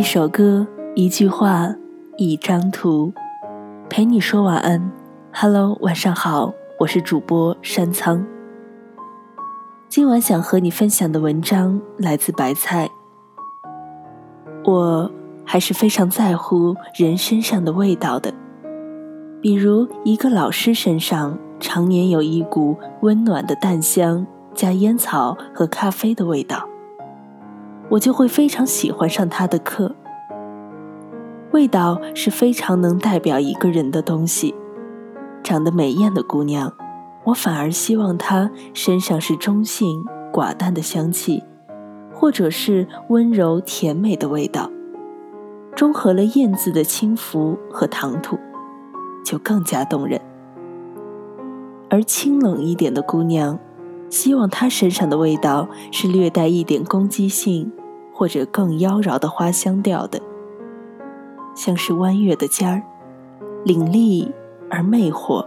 一首歌，一句话，一张图，陪你说晚安。Hello，晚上好，我是主播山仓。今晚想和你分享的文章来自白菜。我还是非常在乎人身上的味道的，比如一个老师身上常年有一股温暖的淡香加烟草和咖啡的味道。我就会非常喜欢上他的课。味道是非常能代表一个人的东西。长得美艳的姑娘，我反而希望她身上是中性寡淡的香气，或者是温柔甜美的味道，中和了燕子的轻浮和唐突，就更加动人。而清冷一点的姑娘，希望她身上的味道是略带一点攻击性。或者更妖娆的花香调的，像是弯月的尖儿，凌厉而魅惑。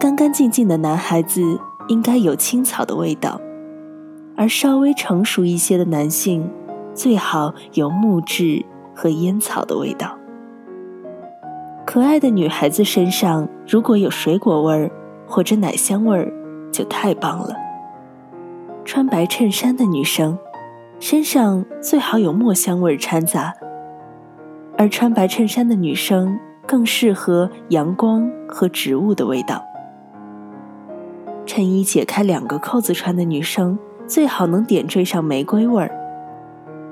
干干净净的男孩子应该有青草的味道，而稍微成熟一些的男性最好有木质和烟草的味道。可爱的女孩子身上如果有水果味儿或者奶香味儿，就太棒了。穿白衬衫的女生。身上最好有墨香味掺杂，而穿白衬衫的女生更适合阳光和植物的味道。衬衣解开两个扣子穿的女生最好能点缀上玫瑰味儿，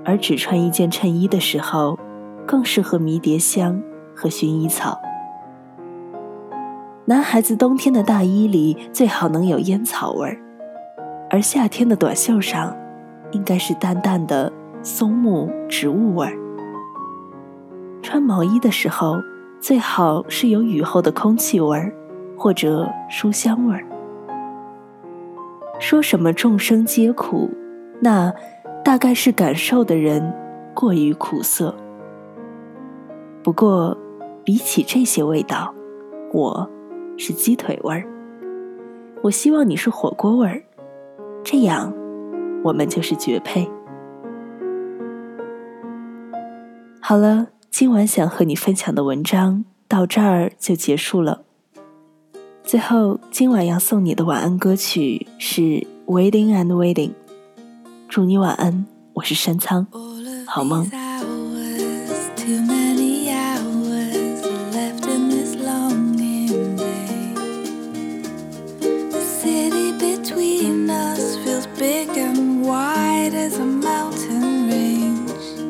而只穿一件衬衣的时候，更适合迷迭香和薰衣草。男孩子冬天的大衣里最好能有烟草味儿，而夏天的短袖上。应该是淡淡的松木植物味儿。穿毛衣的时候，最好是有雨后的空气味儿，或者书香味儿。说什么众生皆苦，那大概是感受的人过于苦涩。不过，比起这些味道，我是鸡腿味儿。我希望你是火锅味儿，这样。我们就是绝配。好了，今晚想和你分享的文章到这儿就结束了。最后，今晚要送你的晚安歌曲是《Waiting and Waiting》，祝你晚安，我是山仓，好梦。curtain rings.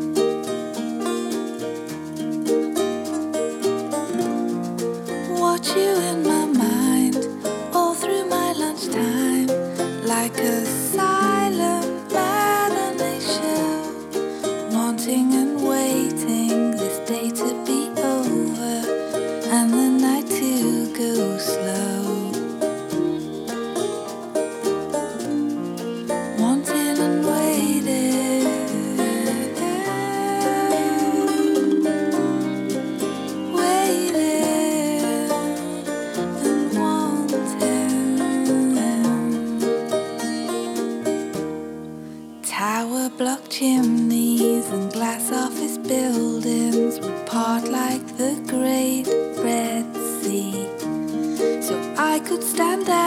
Watch you in my mind all through my lunchtime like a silent. Chimneys and glass office buildings would part like the great red sea. So I could stand and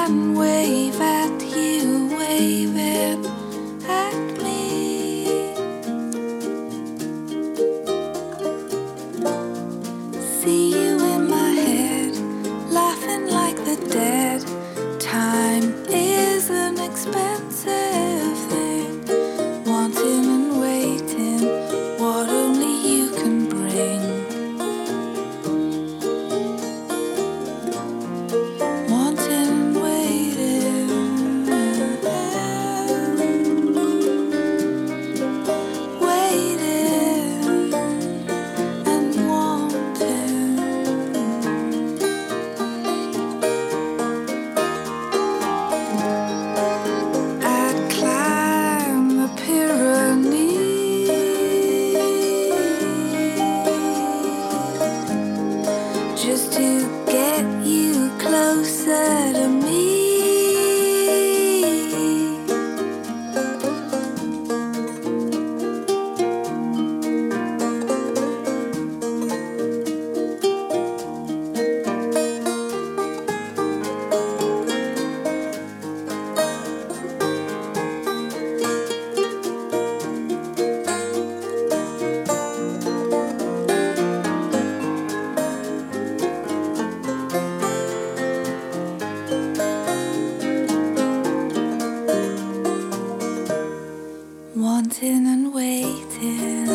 wanting and waiting,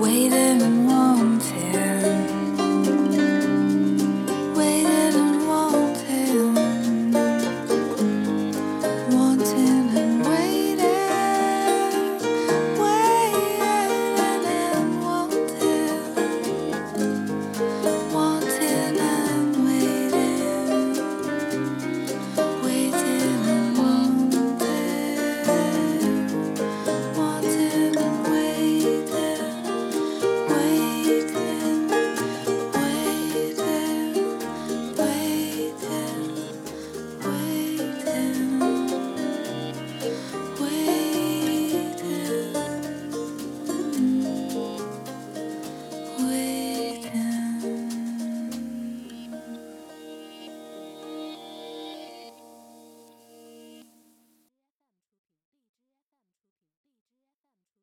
waiting and wanting.